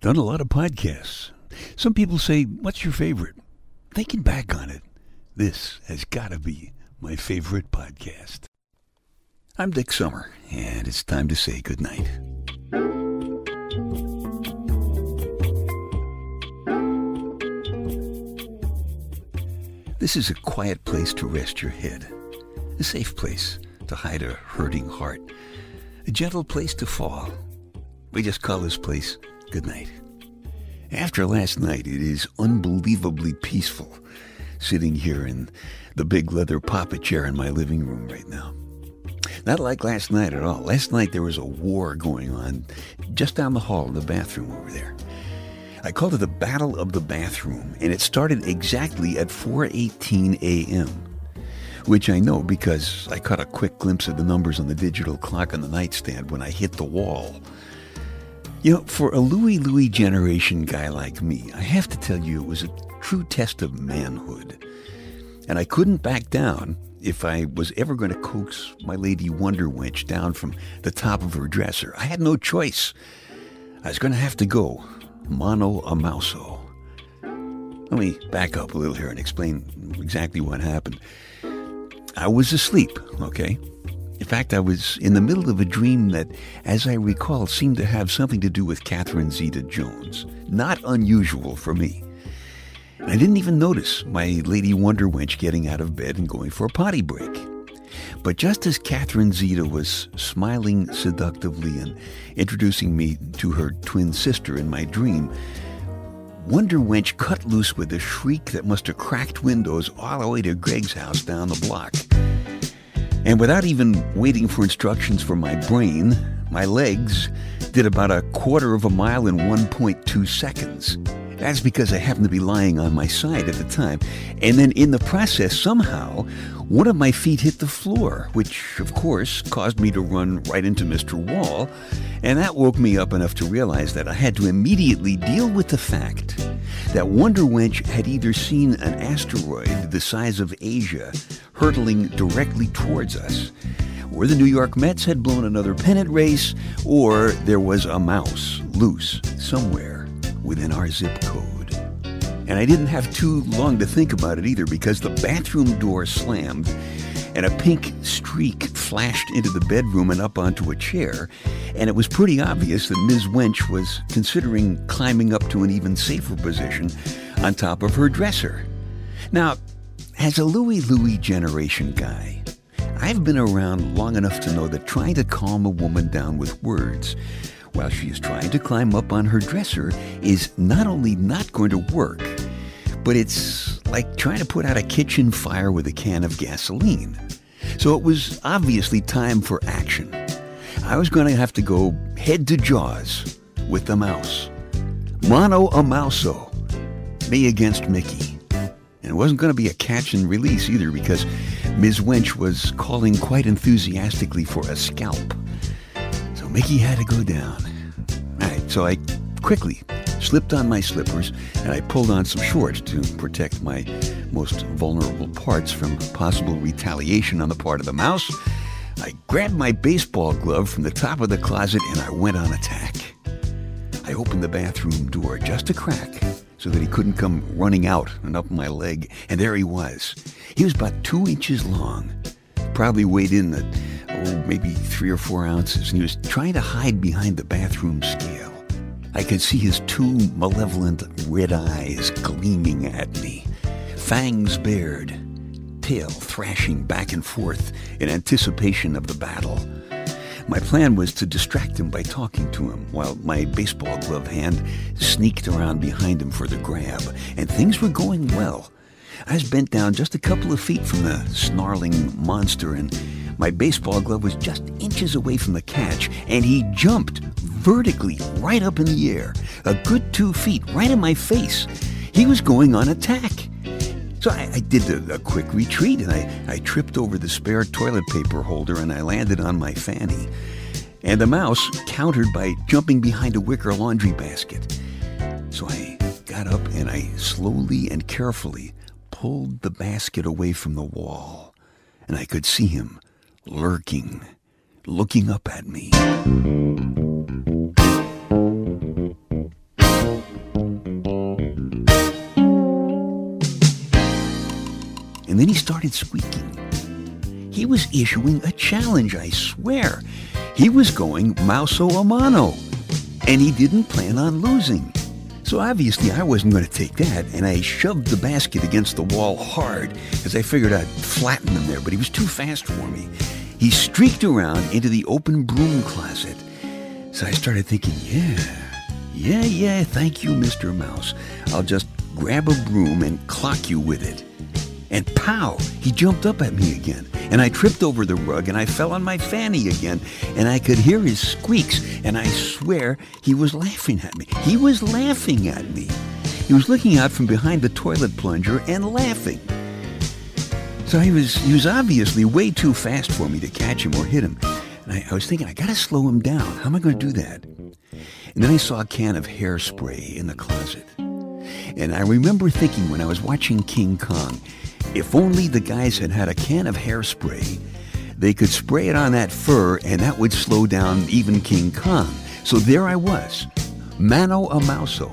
Done a lot of podcasts. Some people say, What's your favorite? Thinking back on it, this has got to be my favorite podcast. I'm Dick Summer, and it's time to say goodnight. This is a quiet place to rest your head, a safe place to hide a hurting heart, a gentle place to fall. We just call this place goodnight. After last night, it is unbelievably peaceful sitting here in the big leather papa chair in my living room right now. Not like last night at all. Last night there was a war going on just down the hall in the bathroom over there. I called it the Battle of the Bathroom, and it started exactly at 4:18 a.m. Which I know because I caught a quick glimpse of the numbers on the digital clock on the nightstand when I hit the wall. You know, for a Louie Louie generation guy like me, I have to tell you it was a true test of manhood. And I couldn't back down if I was ever going to coax my lady Wonder Wench down from the top of her dresser. I had no choice. I was going to have to go mano a mouso. Let me back up a little here and explain exactly what happened. I was asleep, okay? Fact, I was in the middle of a dream that, as I recall, seemed to have something to do with Catherine Zeta Jones. Not unusual for me. I didn't even notice my Lady Wonder Wench getting out of bed and going for a potty break. But just as Catherine Zeta was smiling seductively and introducing me to her twin sister in my dream, Wonder Wench cut loose with a shriek that must have cracked windows all the way to Greg's house down the block. And without even waiting for instructions from my brain, my legs did about a quarter of a mile in 1.2 seconds. That's because I happened to be lying on my side at the time. And then in the process, somehow, one of my feet hit the floor, which, of course, caused me to run right into Mr. Wall. And that woke me up enough to realize that I had to immediately deal with the fact that Wonder Wench had either seen an asteroid the size of Asia hurtling directly towards us, or the New York Mets had blown another pennant race, or there was a mouse loose somewhere within our zip code. And I didn't have too long to think about it either because the bathroom door slammed and a pink streak flashed into the bedroom and up onto a chair. And it was pretty obvious that Ms. Wench was considering climbing up to an even safer position on top of her dresser. Now, as a Louie Louie generation guy, I've been around long enough to know that trying to calm a woman down with words while she is trying to climb up on her dresser is not only not going to work, but it's like trying to put out a kitchen fire with a can of gasoline. So it was obviously time for action. I was going to have to go head to jaws with the mouse. Mano a mouso. Me against Mickey. And it wasn't going to be a catch and release either because Ms. Wench was calling quite enthusiastically for a scalp. So Mickey had to go down. All right, so I quickly slipped on my slippers and I pulled on some shorts to protect my most vulnerable parts from possible retaliation on the part of the mouse. I grabbed my baseball glove from the top of the closet and I went on attack. I opened the bathroom door just a crack so that he couldn't come running out and up my leg, and there he was. He was about two inches long, probably weighed in at oh, maybe three or four ounces, and he was trying to hide behind the bathroom scale. I could see his two malevolent red eyes gleaming at me, fangs bared, tail thrashing back and forth in anticipation of the battle. My plan was to distract him by talking to him while my baseball glove hand sneaked around behind him for the grab, and things were going well. I was bent down just a couple of feet from the snarling monster, and my baseball glove was just inches away from the catch, and he jumped vertically right up in the air, a good two feet right in my face. He was going on attack. So I, I did a, a, quick retreat and I, I tripped over the spare toilet paper holder and I landed on my fanny. And the mouse countered by jumping behind a wicker laundry basket. So I got up and I slowly and carefully pulled the basket away from the wall. And I could see him lurking, looking up at me. And then he started squeaking. He was issuing a challenge, I swear. He was going mouso a mano, and he didn't plan on losing. So obviously I wasn't going to take that, and I shoved the basket against the wall hard as I figured I'd flatten him there, but he was too fast for me. He streaked around into the open broom closet. So I started thinking, yeah, yeah, yeah, thank you, Mr. Mouse. I'll just grab a broom and clock you with it. And pow, he jumped up at me again. And I tripped over the rug and I fell on my fanny again. And I could hear his squeaks. And I swear he was laughing at me. He was laughing at me. He was looking out from behind the toilet plunger and laughing. So he was, he was obviously way too fast for me to catch him or hit him. And I, I was thinking, I gotta slow him down. How am I to do that? And then I saw a can of hairspray in the closet. And I remember thinking when I was watching King Kong, if only the guys had had a can of hairspray, they could spray it on that fur and that would slow down even King Kong. So there I was, mano a mouso,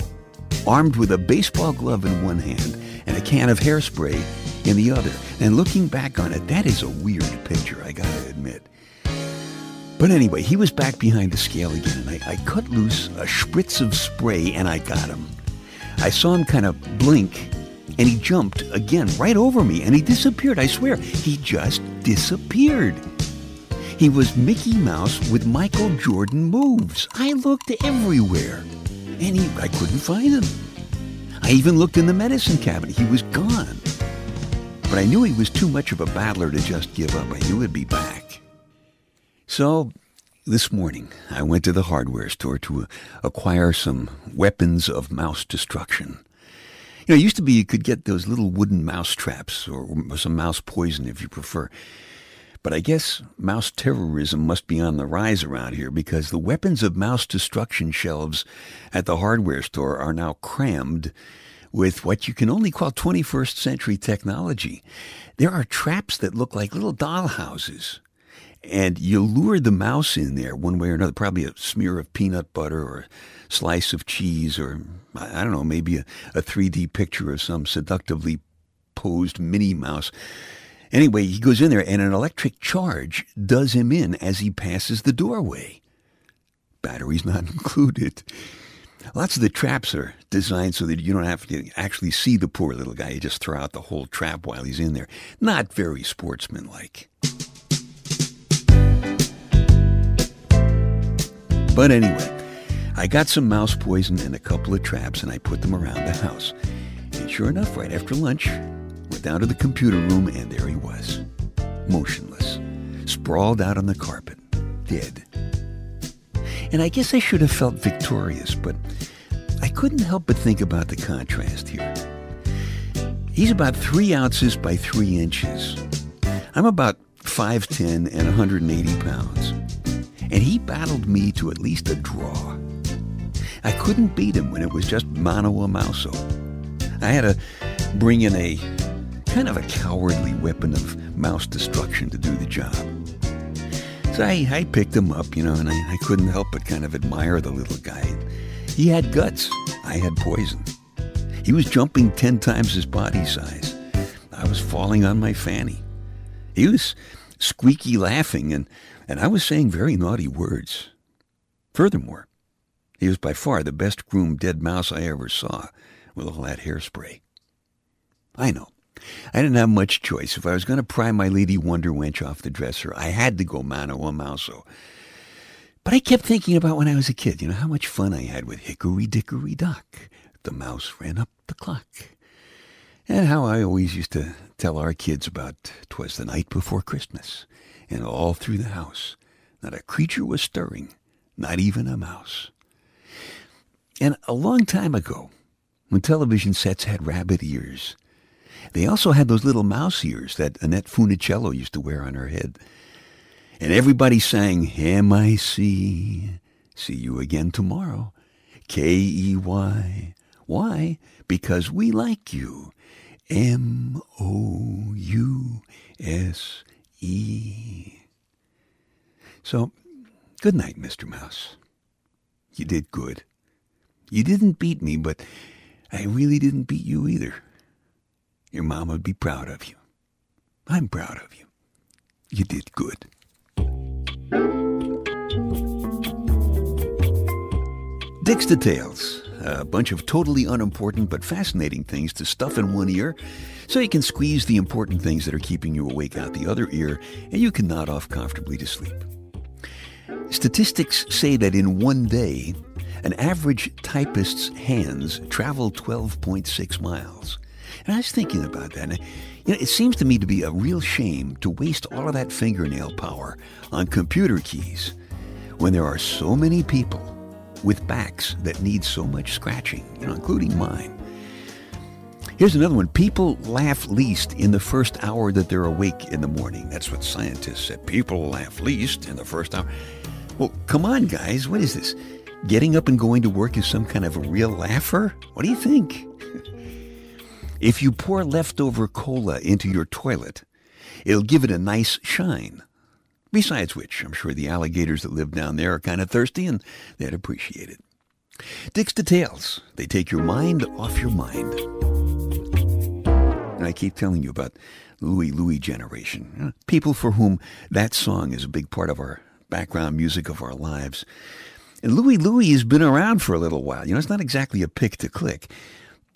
armed with a baseball glove in one hand and a can of hairspray in the other. And looking back on it, that is a weird picture, I gotta admit. But anyway, he was back behind the scale again, and I, I cut loose a spritz of spray and I got him. I saw him kind of blink and he jumped again right over me and he disappeared. I swear, he just disappeared. He was Mickey Mouse with Michael Jordan moves. I looked everywhere and he, I couldn't find him. I even looked in the medicine cabinet. He was gone. But I knew he was too much of a battler to just give up. I knew he'd be back. So this morning, I went to the hardware store to uh, acquire some weapons of mouse destruction. You know, it used to be you could get those little wooden mouse traps or some mouse poison if you prefer. But I guess mouse terrorism must be on the rise around here because the weapons of mouse destruction shelves at the hardware store are now crammed with what you can only call 21st century technology. There are traps that look like little dollhouses and you lure the mouse in there one way or another, probably a smear of peanut butter or a slice of cheese or, I don't know, maybe a, a 3D picture of some seductively posed Minnie Mouse. Anyway, he goes in there and an electric charge does him in as he passes the doorway. Batteries not included. Lots of the traps are designed so that you don't have to actually see the poor little guy. You just throw out the whole trap while he's in there. Not very sportsmanlike. But anyway, I got some mouse poison and a couple of traps and I put them around the house. And sure enough, right after lunch, went down to the computer room and there he was, motionless, sprawled out on the carpet, dead. And I guess I should have felt victorious, but I couldn't help but think about the contrast here. He's about three ounces by three inches. I'm about 5'10 and 180 pounds and he battled me to at least a draw. I couldn't beat him when it was just mano a mouso. I had to bring in a kind of a cowardly weapon of mouse destruction to do the job. So I, I picked him up, you know, and I, I couldn't help but kind of admire the little guy. He had guts. I had poison. He was jumping ten times his body size. I was falling on my fanny. He was squeaky laughing, and and I was saying very naughty words. Furthermore, he was by far the best groomed dead mouse I ever saw with all that hairspray. I know. I didn't have much choice. If I was going to pry my lady wonder wench off the dresser, I had to go mano a mouso. But I kept thinking about when I was a kid, you know, how much fun I had with Hickory Dickory Dock. The mouse ran up the clock. And how I always used to tell our kids about 'twas the night before Christmas and all through the house not a creature was stirring, not even a mouse. And a long time ago, when television sets had rabbit ears, they also had those little mouse ears that Annette Funicello used to wear on her head. And everybody sang M-I-C, see you again tomorrow, K-E-Y. Why? Because we like you. M-O-U-S E. So, good night, Mr. Mouse. You did good. You didn't beat me, but I really didn't beat you either. Your mom would be proud of you. I'm proud of you. You did good. Dick's Details. A bunch of totally unimportant but fascinating things to stuff in one ear so you can squeeze the important things that are keeping you awake out the other ear and you can nod off comfortably to sleep. Statistics say that in one day, an average typist's hands travel 12.6 miles. And I was thinking about that. And, you know, it seems to me to be a real shame to waste all of that fingernail power on computer keys when there are so many people with backs that need so much scratching, you know, including mine. Here's another one. People laugh least in the first hour that they're awake in the morning. That's what scientists said. People laugh least in the first hour. Well, come on, guys. What is this? Getting up and going to work is some kind of a real laugher? What do you think? If you pour leftover cola into your toilet, it'll give it a nice shine. Besides which, I'm sure the alligators that live down there are kind of thirsty and they'd appreciate it. Dick's Details. They take your mind off your mind. And I keep telling you about Louie Louie generation. People for whom that song is a big part of our background music of our lives. And Louie Louie has been around for a little while. You know, it's not exactly a pick to click.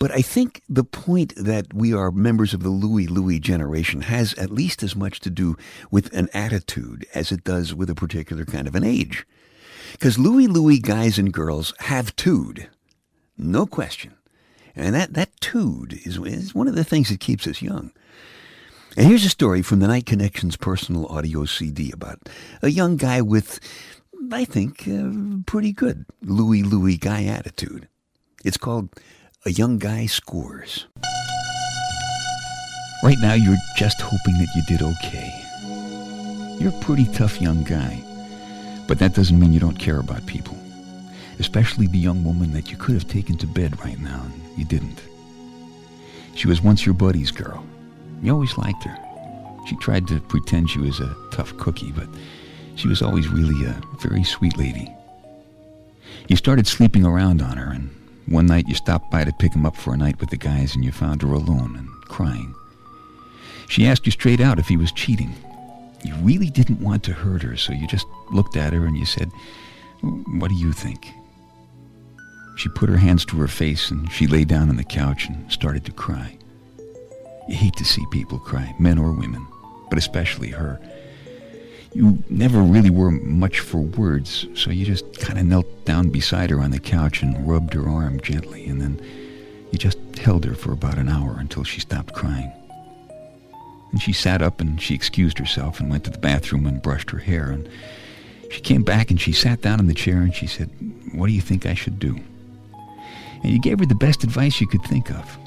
But I think the point that we are members of the Louie Louie generation has at least as much to do with an attitude as it does with a particular kind of an age. Because Louie Louie guys and girls have tude. No question. And that, that tude is, is one of the things that keeps us young. And here's a story from the Night Connections personal audio CD about a young guy with, I think, pretty good Louie Louie guy attitude. It's called a young guy scores. Right now, you're just hoping that you did okay. You're a pretty tough young guy, but that doesn't mean you don't care about people, especially the young woman that you could have taken to bed right now and you didn't. She was once your buddy's girl. You always liked her. She tried to pretend she was a tough cookie, but she was always really a very sweet lady. You started sleeping around on her, and one night you stopped by to pick him up for a night with the guys and you found her alone and crying. She asked you straight out if he was cheating. You really didn't want to hurt her, so you just looked at her and you said, What do you think? She put her hands to her face and she lay down on the couch and started to cry. You hate to see people cry, men or women, but especially her. You never really were much for words, so you just kind of knelt down beside her on the couch and rubbed her arm gently, and then you just held her for about an hour until she stopped crying. And she sat up and she excused herself and went to the bathroom and brushed her hair, and she came back and she sat down in the chair and she said, What do you think I should do? And you gave her the best advice you could think of.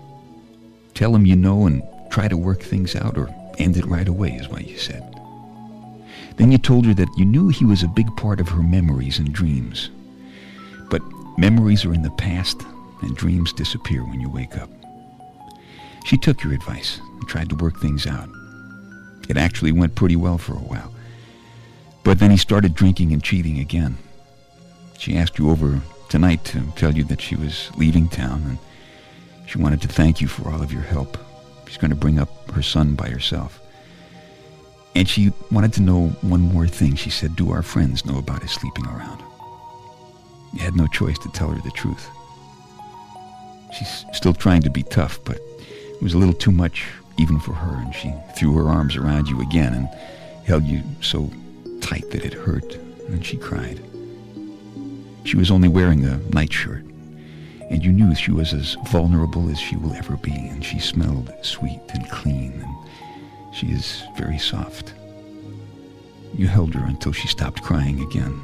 Tell him you know and try to work things out or end it right away, is what you said. Then you told her that you knew he was a big part of her memories and dreams. But memories are in the past, and dreams disappear when you wake up. She took your advice and tried to work things out. It actually went pretty well for a while. But then he started drinking and cheating again. She asked you over tonight to tell you that she was leaving town and she wanted to thank you for all of your help. She's going to bring up her son by herself. And she wanted to know one more thing. She said, Do our friends know about his sleeping around? You had no choice to tell her the truth. She's still trying to be tough, but it was a little too much even for her, and she threw her arms around you again and held you so tight that it hurt, and she cried. She was only wearing a nightshirt, and you knew she was as vulnerable as she will ever be, and she smelled sweet and clean and she is very soft. You held her until she stopped crying again.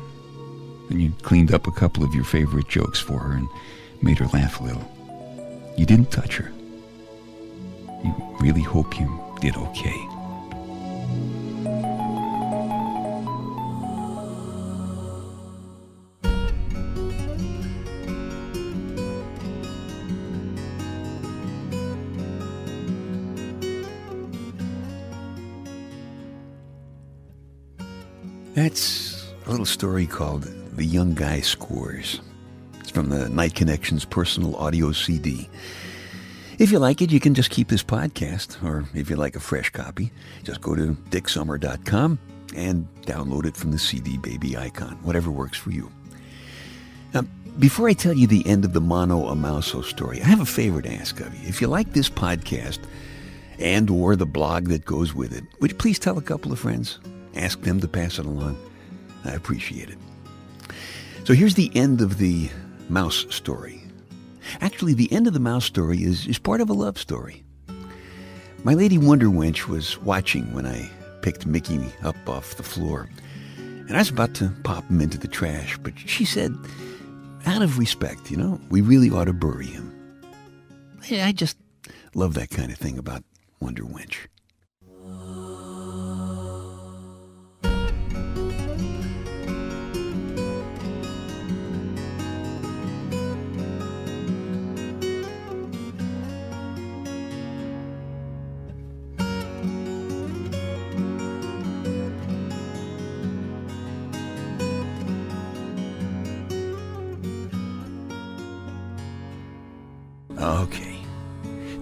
Then you cleaned up a couple of your favorite jokes for her and made her laugh a little. You didn't touch her. You really hope you did okay. A little story called The Young Guy Scores. It's from the Night Connections personal audio CD. If you like it, you can just keep this podcast, or if you like a fresh copy, just go to dicksummer.com and download it from the CD baby icon, whatever works for you. Now, before I tell you the end of the Mano a Mouso story, I have a favor to ask of you. If you like this podcast and or the blog that goes with it, would you please tell a couple of friends? Ask them to pass it along. I appreciate it. So here's the end of the mouse story. Actually, the end of the mouse story is, is part of a love story. My lady Wonder Wench was watching when I picked Mickey up off the floor, and I was about to pop him into the trash, but she said, out of respect, you know, we really ought to bury him. I just love that kind of thing about Wonder Wench.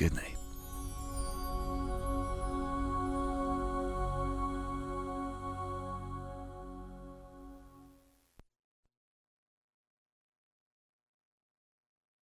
Good night.